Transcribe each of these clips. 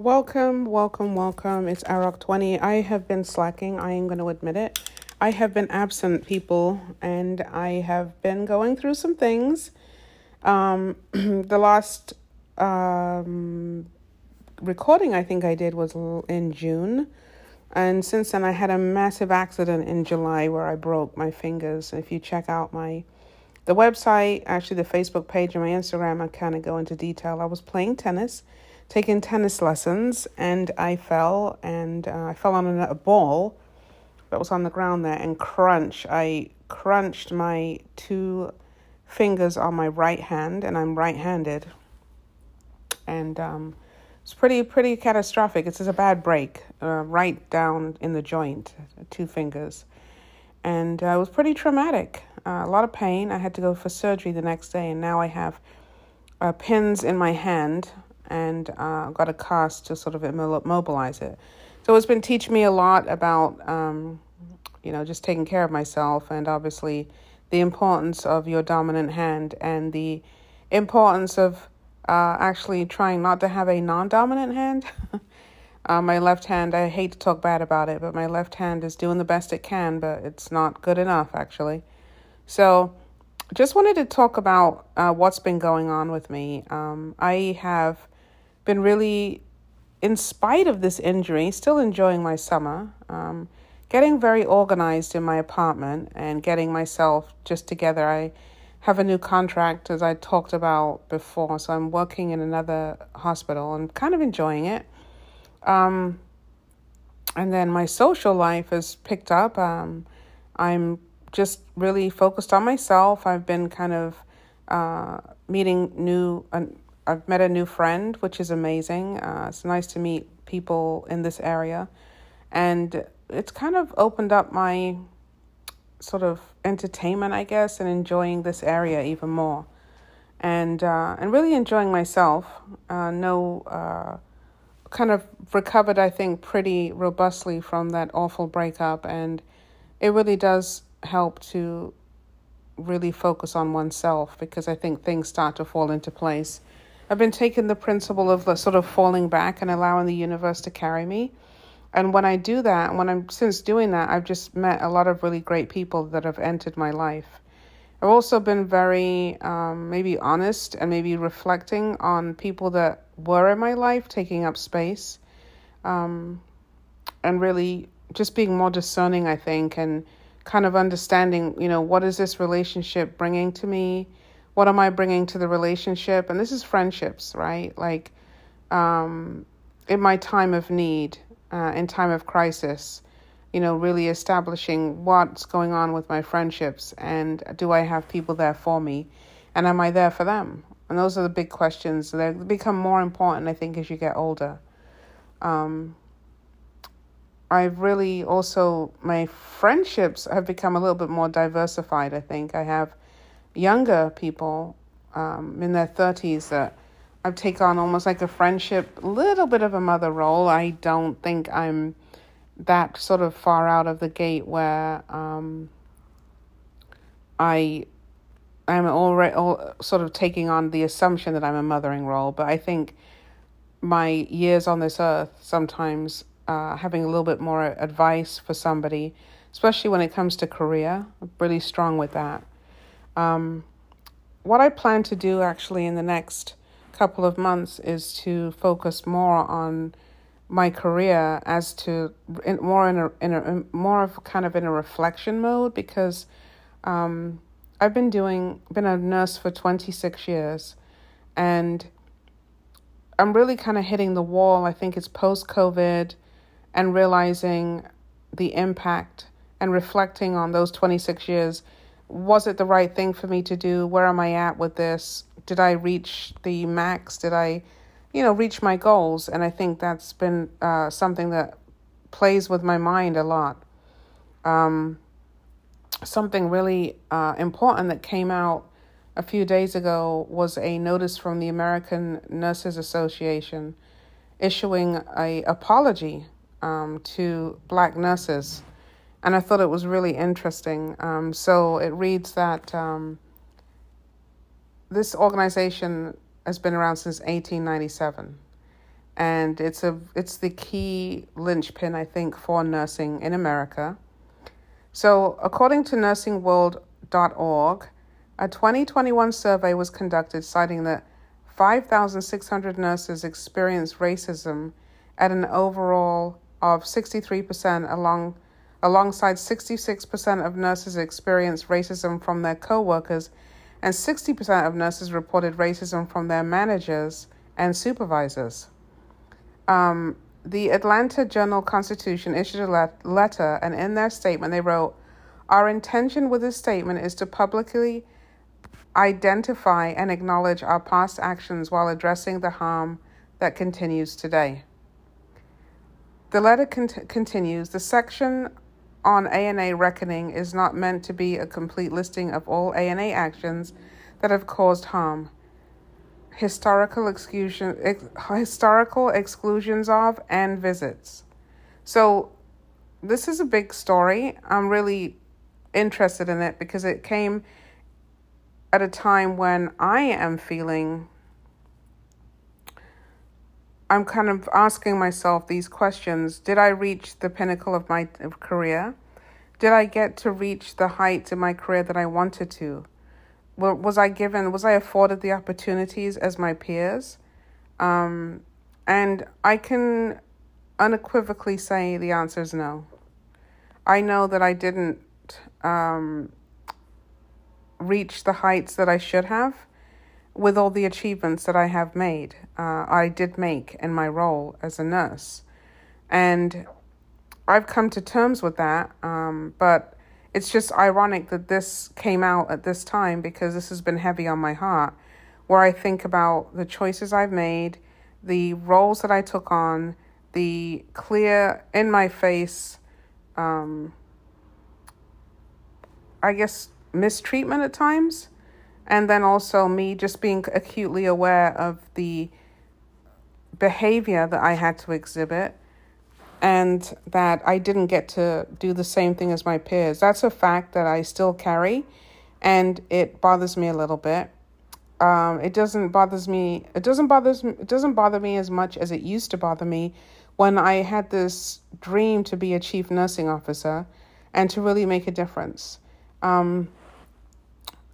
Welcome, welcome, welcome. It's Arok20. I have been slacking, I am going to admit it. I have been absent, people, and I have been going through some things. Um, the last um, recording I think I did was in June. And since then, I had a massive accident in July where I broke my fingers. If you check out my the website, actually the Facebook page and my Instagram, I kind of go into detail. I was playing tennis taking tennis lessons and I fell and uh, I fell on a, ball that was on the ground there and crunch. I crunched my two fingers on my right hand and I'm right handed. And um, it's pretty, pretty catastrophic. It's just a bad break uh, right down in the joint, two fingers. And uh, it was pretty traumatic. Uh, a lot of pain. I had to go for surgery the next day, and now I have uh, pins in my hand and uh, got a cast to sort of immobilize it. So it's been teaching me a lot about, um, you know, just taking care of myself and obviously the importance of your dominant hand and the importance of uh, actually trying not to have a non dominant hand. uh, my left hand, I hate to talk bad about it, but my left hand is doing the best it can, but it's not good enough actually. So, just wanted to talk about uh, what's been going on with me. Um, I have been really, in spite of this injury, still enjoying my summer. Um, getting very organized in my apartment and getting myself just together. I have a new contract, as I talked about before, so I'm working in another hospital and kind of enjoying it. Um, and then my social life has picked up. Um, I'm just really focused on myself. I've been kind of uh, meeting new uh, I've met a new friend, which is amazing. Uh, it's nice to meet people in this area, and it's kind of opened up my sort of entertainment, I guess, and enjoying this area even more, and uh, and really enjoying myself. Uh, no, uh, kind of recovered, I think, pretty robustly from that awful breakup, and it really does help to really focus on oneself because I think things start to fall into place I've been taking the principle of the sort of falling back and allowing the universe to carry me. And when I do that, when I'm since doing that, I've just met a lot of really great people that have entered my life. I've also been very um, maybe honest and maybe reflecting on people that were in my life taking up space, um, and really just being more discerning. I think and kind of understanding, you know, what is this relationship bringing to me what am I bringing to the relationship? And this is friendships, right? Like, um, in my time of need, uh, in time of crisis, you know, really establishing what's going on with my friendships and do I have people there for me and am I there for them? And those are the big questions. They become more important, I think, as you get older. Um, I've really also, my friendships have become a little bit more diversified, I think. I have younger people um, in their 30s that I've taken on almost like a friendship, a little bit of a mother role. I don't think I'm that sort of far out of the gate where um, I I'm already all, sort of taking on the assumption that I'm a mothering role, but I think my years on this earth sometimes uh, having a little bit more advice for somebody, especially when it comes to career, I'm really strong with that. Um, what I plan to do actually in the next couple of months is to focus more on my career as to in, more in a, in a more of kind of in a reflection mode because um, I've been doing been a nurse for 26 years and I'm really kind of hitting the wall. I think it's post COVID and realizing the impact and reflecting on those 26 years was it the right thing for me to do? Where am I at with this? Did I reach the max? Did I, you know, reach my goals? And I think that's been uh, something that plays with my mind a lot. Um, something really uh, important that came out a few days ago was a notice from the American Nurses Association issuing a apology um, to black nurses and I thought it was really interesting. Um, so it reads that um, this organization has been around since 1897, and it's a it's the key linchpin I think for nursing in America. So, according to nursingworld.org, a 2021 survey was conducted citing that 5,600 nurses experienced racism at an overall of 63% along alongside 66% of nurses experienced racism from their coworkers and 60% of nurses reported racism from their managers and supervisors. Um, the Atlanta Journal Constitution issued a let- letter, and in their statement, they wrote, Our intention with this statement is to publicly identify and acknowledge our past actions while addressing the harm that continues today. The letter cont- continues The section on ANA reckoning is not meant to be a complete listing of all ANA actions that have caused harm. Historical exclusion, ex- historical exclusions of and visits. So, this is a big story. I'm really interested in it because it came at a time when I am feeling, I'm kind of asking myself these questions. Did I reach the pinnacle of my career? Did I get to reach the heights in my career that I wanted to? Was I given, was I afforded the opportunities as my peers? Um, and I can unequivocally say the answer is no. I know that I didn't um, reach the heights that I should have with all the achievements that I have made. Uh, I did make in my role as a nurse. And I've come to terms with that. Um, but it's just ironic that this came out at this time because this has been heavy on my heart, where I think about the choices I've made, the roles that I took on, the clear, in my face, um, I guess, mistreatment at times. And then also me just being acutely aware of the behavior that I had to exhibit and that I didn't get to do the same thing as my peers. That's a fact that I still carry and it bothers me a little bit. Um, it doesn't bothers me. It doesn't bother. It doesn't bother me as much as it used to bother me when I had this dream to be a chief nursing officer and to really make a difference. Um,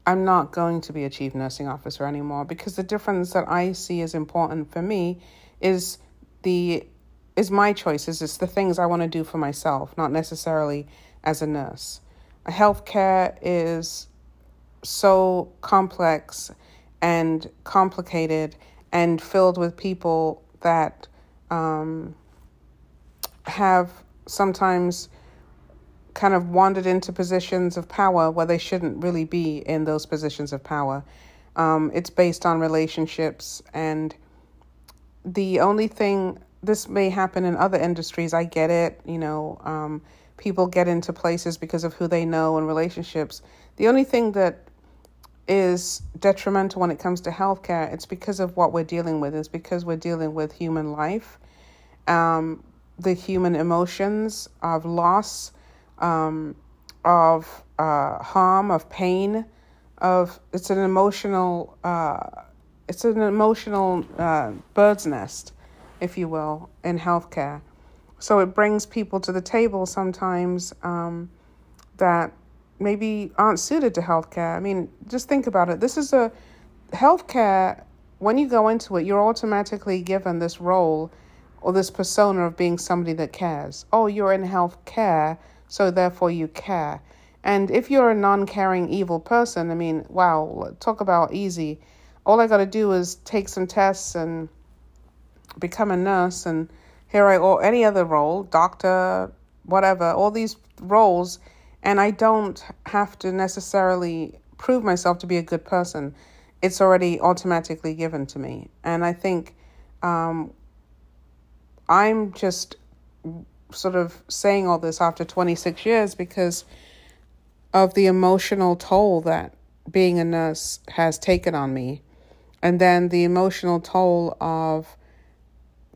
I'm not going to be a chief nursing officer anymore because the difference that I see as important for me is the is my choices. It's the things I want to do for myself, not necessarily as a nurse. Healthcare is so complex and complicated and filled with people that um, have sometimes kind of wandered into positions of power where they shouldn't really be in those positions of power. Um, it's based on relationships, and the only thing this may happen in other industries. I get it. You know, um, people get into places because of who they know and relationships. The only thing that is detrimental when it comes to healthcare, it's because of what we're dealing with. It's because we're dealing with human life, um, the human emotions of loss, um, of uh, harm, of pain, of it's an emotional uh, it's an emotional uh, bird's nest, if you will, in healthcare. So it brings people to the table sometimes um, that maybe aren't suited to healthcare. I mean, just think about it. This is a healthcare. When you go into it, you're automatically given this role or this persona of being somebody that cares. Oh, you're in healthcare so therefore you care. And if you're a non caring, evil person, I mean, wow, talk about easy. All I got to do is take some tests and become a nurse, and here I or any other role, doctor, whatever, all these roles, and I don't have to necessarily prove myself to be a good person. It's already automatically given to me. And I think um, I'm just sort of saying all this after 26 years because of the emotional toll that being a nurse has taken on me. And then the emotional toll of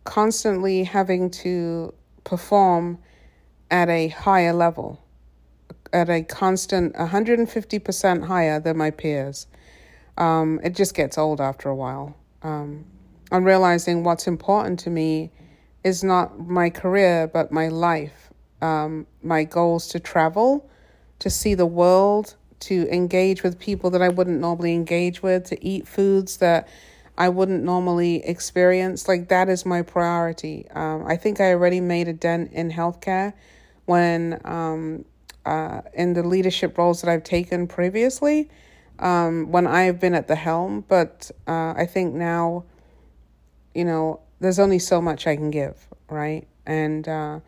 constantly having to perform at a higher level, at a constant 150% higher than my peers. Um, it just gets old after a while. Um, I'm realizing what's important to me is not my career, but my life. Um, my goals to travel, to see the world, to engage with people that I wouldn't normally engage with, to eat foods that I wouldn't normally experience. Like, that is my priority. Um, I think I already made a dent in healthcare when, um, uh, in the leadership roles that I've taken previously, um, when I've been at the helm. But uh, I think now, you know, there's only so much I can give, right? And uh,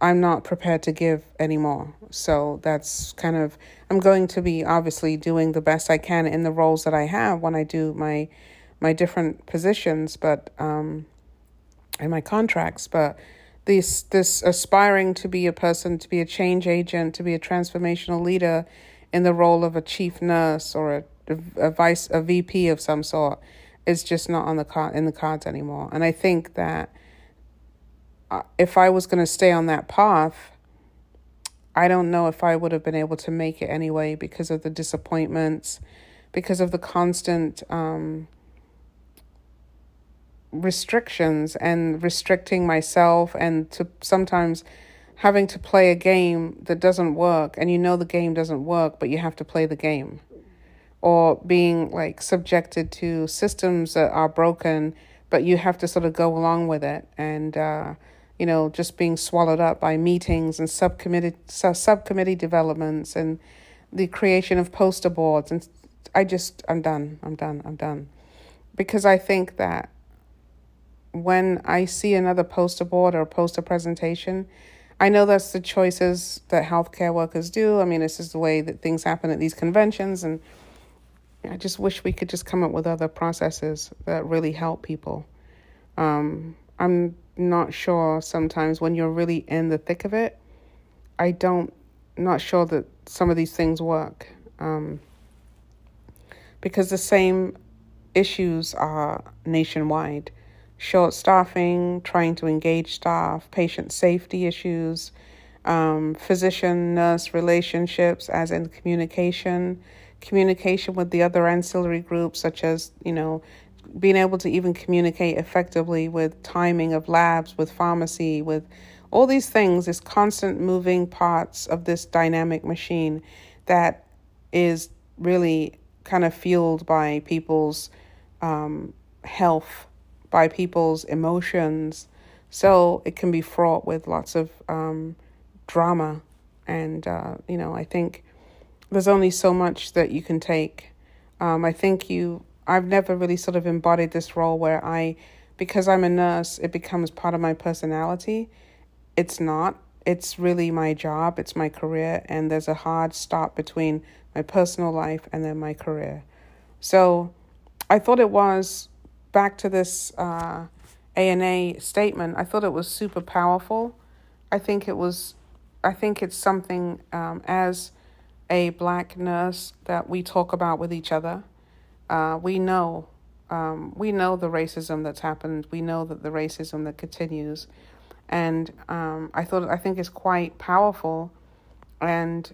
I'm not prepared to give anymore. So that's kind of, I'm going to be obviously doing the best I can in the roles that I have when I do my my different positions, but um, and my contracts. But this this aspiring to be a person, to be a change agent, to be a transformational leader in the role of a chief nurse or a, a vice a VP of some sort is just not on the card in the cards anymore. And I think that uh, if I was going to stay on that path, I don't know if I would have been able to make it anyway because of the disappointments, because of the constant um, restrictions and restricting myself, and to sometimes having to play a game that doesn't work, and you know the game doesn't work, but you have to play the game or being like subjected to systems that are broken, but you have to sort of go along with it and, uh, you know, just being swallowed up by meetings and subcommittee subcommittee developments and the creation of poster boards. And I just, I'm done. I'm done. I'm done. Because I think that when I see another poster board or a poster presentation, I know that's the choices that healthcare workers do. I mean, this is the way that things happen at these conventions and I just wish we could just come up with other processes that really help people. Um, I'm not sure sometimes when you're really in the thick of it, I don't, not sure that some of these things work. Um, because the same issues are nationwide short staffing, trying to engage staff, patient safety issues, um, physician nurse relationships, as in communication communication with the other ancillary groups, such as, you know, being able to even communicate effectively with timing of labs, with pharmacy, with all these things, this constant moving parts of this dynamic machine that is really kind of fueled by people's um, health, by people's emotions. So it can be fraught with lots of um, drama. And, uh, you know, I think there's only so much that you can take. Um, I think you, I've never really sort of embodied this role where I, because I'm a nurse, it becomes part of my personality. It's not. It's really my job, it's my career, and there's a hard stop between my personal life and then my career. So I thought it was back to this uh, ANA statement, I thought it was super powerful. I think it was, I think it's something um, as a black nurse that we talk about with each other. Uh, we know, um, we know the racism that's happened. We know that the racism that continues, and um, I thought I think it's quite powerful, and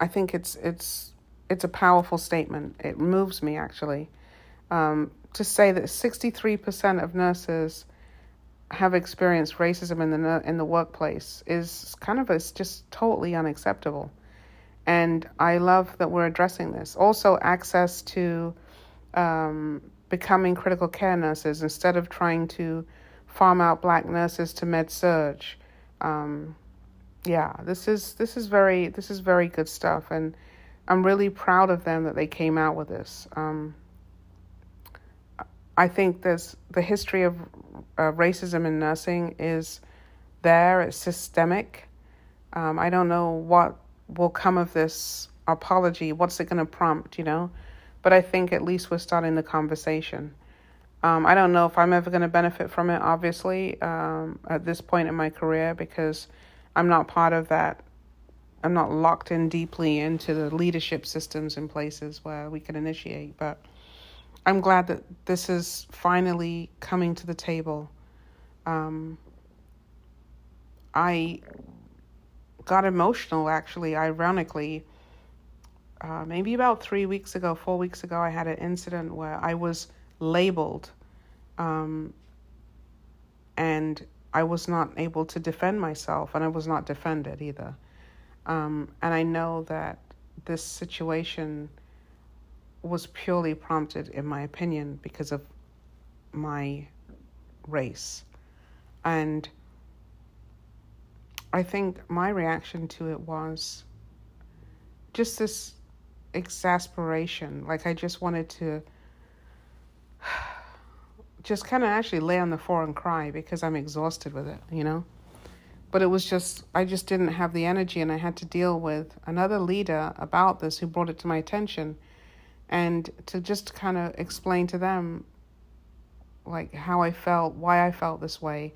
I think it's it's it's a powerful statement. It moves me actually um, to say that sixty three percent of nurses have experienced racism in the in the workplace is kind of it's just totally unacceptable. And I love that we're addressing this. Also, access to um, becoming critical care nurses instead of trying to farm out black nurses to med surg. Um, yeah, this is this is very this is very good stuff, and I'm really proud of them that they came out with this. Um, I think there's the history of uh, racism in nursing is there. It's systemic. Um, I don't know what will come of this apology. What's it going to prompt? You know, but I think at least we're starting the conversation. Um, I don't know if I'm ever going to benefit from it. Obviously, um, at this point in my career, because I'm not part of that. I'm not locked in deeply into the leadership systems in places where we can initiate, but I'm glad that this is finally coming to the table. Um, I got emotional, actually, ironically. Uh, maybe about three weeks ago, four weeks ago, I had an incident where I was labeled um, and I was not able to defend myself, and I was not defended either. Um, and I know that this situation was purely prompted, in my opinion, because of my race. And I think my reaction to it was just this exasperation. Like I just wanted to just kind of actually lay on the floor and cry because I'm exhausted with it, you know? But it was just, I just didn't have the energy, and I had to deal with another leader about this who brought it to my attention and to just kind of explain to them like how I felt, why I felt this way,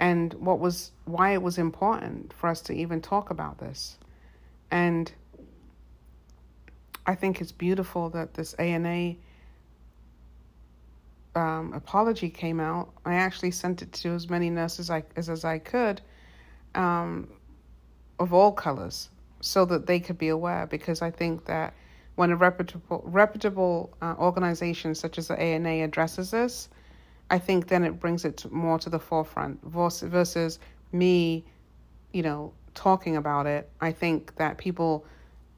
and what was why it was important for us to even talk about this. And I think it's beautiful that this ANA um, apology came out, I actually sent it to as many nurses I, as, as I could um, of all colors so that they could be aware because I think that when a reputable, reputable uh, organization such as the ANA addresses this, I think then it brings it more to the forefront versus me, you know, talking about it. I think that people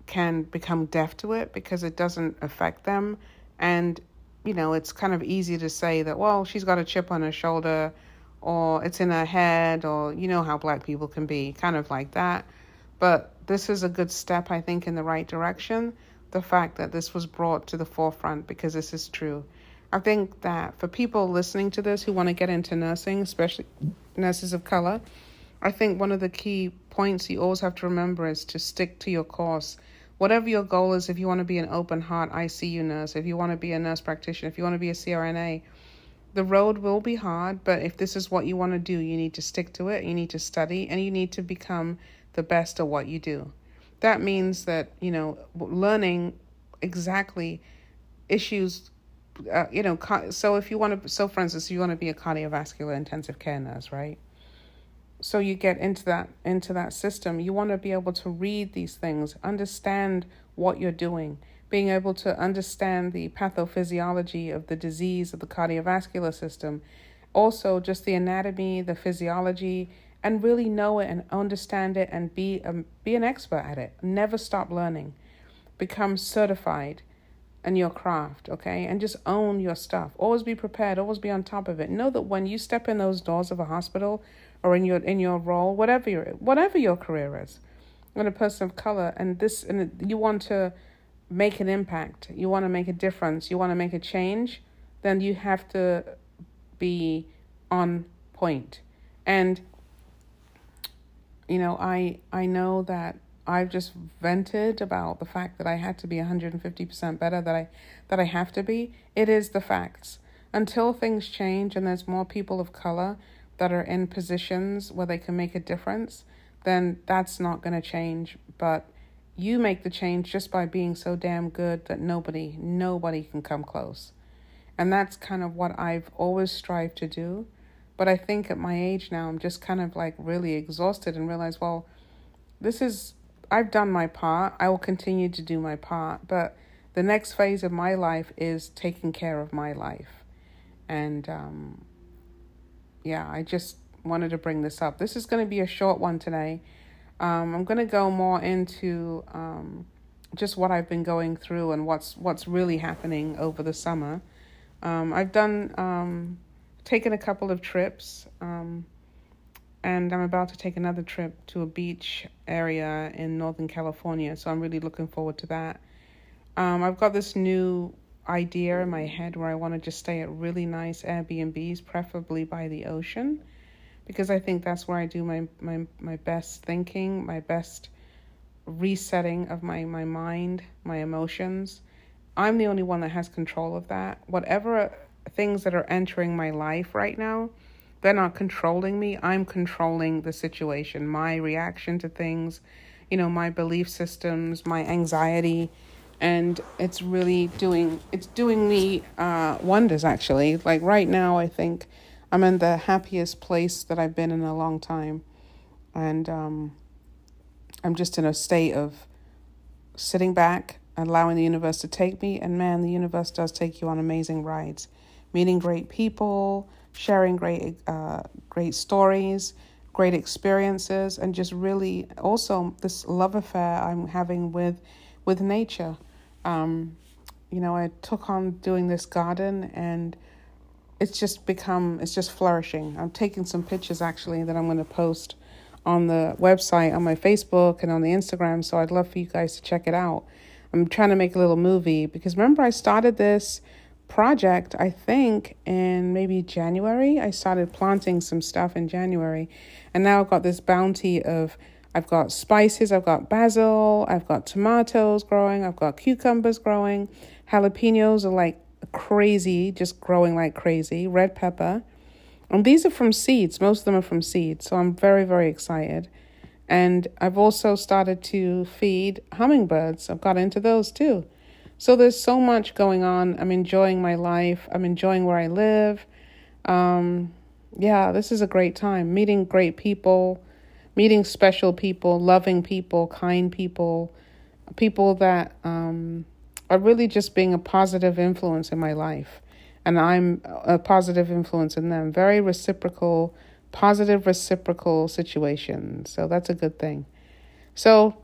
can become deaf to it because it doesn't affect them and you know, it's kind of easy to say that, well, she's got a chip on her shoulder or it's in her head or you know how black people can be, kind of like that. But this is a good step, I think, in the right direction. The fact that this was brought to the forefront because this is true. I think that for people listening to this who want to get into nursing, especially nurses of color, I think one of the key points you always have to remember is to stick to your course whatever your goal is, if you want to be an open heart ICU nurse, if you want to be a nurse practitioner, if you want to be a CRNA, the road will be hard, but if this is what you want to do, you need to stick to it, you need to study, and you need to become the best at what you do. That means that, you know, learning exactly issues, uh, you know, so if you want to, so for instance, you want to be a cardiovascular intensive care nurse, right? so you get into that into that system. You want to be able to read these things understand what you're doing. Being able to understand the pathophysiology of the disease of the cardiovascular system. Also just the anatomy the physiology and really know it and understand it and be um, be an expert at it. Never stop learning. Become certified in your craft okay? And just own your stuff. Always be prepared. Always be on top of it. Know that when you step in those doors of a hospital or in your in your role, whatever your whatever your career is, and a person of color, and this and you want to make an impact, you want to make a difference, you want to make a change, then you have to be on point. And you know, I I know that I've just vented about the fact that I had to be 150% better that I that I have to be. It is the facts. Until things change and there's more people of color that are in positions where they can make a difference, then that's not going to change. But you make the change just by being so damn good that nobody, nobody can come close. And that's kind of what I've always strived to do. But I think at my age now, I'm just kind of like really exhausted and realize, well, this is, I've done my part. I will continue to do my part. But the next phase of my life is taking care of my life. And um, yeah, I just wanted to bring this up. This is going to be a short one today. Um, I'm going to go more into um, just what I've been going through and what's what's really happening over the summer. Um, I've done um, taken a couple of trips, um, and I'm about to take another trip to a beach area in Northern California. So I'm really looking forward to that. Um, I've got this new idea in my head where I want to just stay at really nice Airbnbs, preferably by the ocean, because I think that's where I do my my, my best thinking, my best resetting of my, my mind, my emotions. I'm the only one that has control of that. Whatever things that are entering my life right now, they're not controlling me. I'm controlling the situation, my reaction to things, you know, my belief systems, my anxiety and it's really doing it's doing me uh, wonders actually. Like right now i think i'm in the happiest place that i've been in a long time. And um, i'm just in a state of sitting back allowing the universe to take me. And man the universe does take you on amazing rides meeting great people, sharing great uh, great stories, great experiences, and just really also this love affair I'm having with with nature. Um, you know, I took on doing this garden and it's just become it's just flourishing. I'm taking some pictures actually that I'm going to post on the website, on my Facebook, and on the Instagram. So I'd love for you guys to check it out. I'm trying to make a little movie because remember, I started this project, I think, in maybe January. I started planting some stuff in January, and now I've got this bounty of I've got spices, I've got basil, I've got tomatoes growing, I've got cucumbers growing, jalapenos are like crazy, just growing like crazy, red pepper. And these are from seeds. Most of them are from seeds. So I'm very, very excited. And I've also started to feed hummingbirds. I've got into those too. So there's so much going on. I'm enjoying my life. I'm enjoying where I live. Um, yeah, this is a great time. Meeting great people, meeting special people, loving people, kind people, people that um, are really just being a positive influence in my life and I'm a positive influence in them. Very reciprocal, positive reciprocal situation. So that's a good thing. So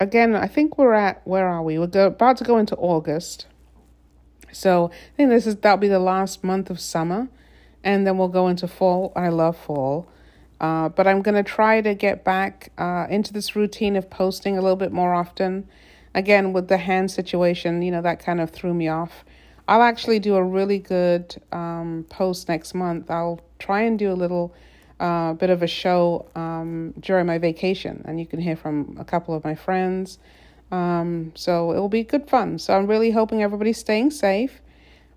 again, I think we're at where are we? We're go, about to go into August. So I think this is that'll be the last month of summer, and then we'll go into fall. I love fall. Uh, but I'm going to try to get back uh, into this routine of posting a little bit more often. Again, with the hand situation, you know, that kind of threw me off. I'll actually do a really good um, post next month. I'll try and do a little uh, bit of a show um, during my vacation, and you can hear from a couple of my friends. Um, so it will be good fun. So I'm really hoping everybody's staying safe.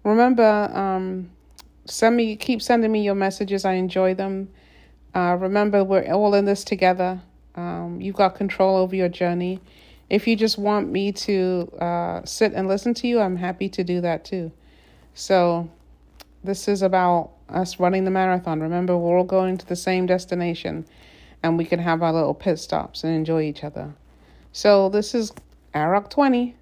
Remember, um, send me, keep sending me your messages. I enjoy them. Uh, remember, we're all in this together. Um, you've got control over your journey. If you just want me to uh, sit and listen to you, I'm happy to do that too. So, this is about us running the marathon. Remember, we're all going to the same destination and we can have our little pit stops and enjoy each other. So, this is Arok 20.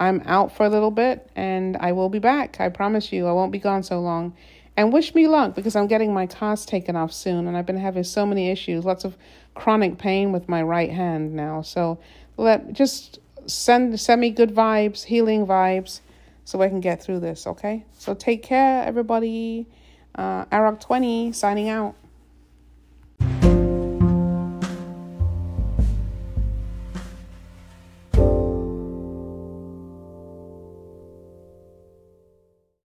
I'm out for a little bit and I will be back. I promise you, I won't be gone so long. And wish me luck because I'm getting my cast taken off soon and I've been having so many issues, lots of chronic pain with my right hand now. So let just send send me good vibes, healing vibes, so I can get through this. Okay. So take care, everybody. Uh, Arok twenty signing out.